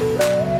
Bye.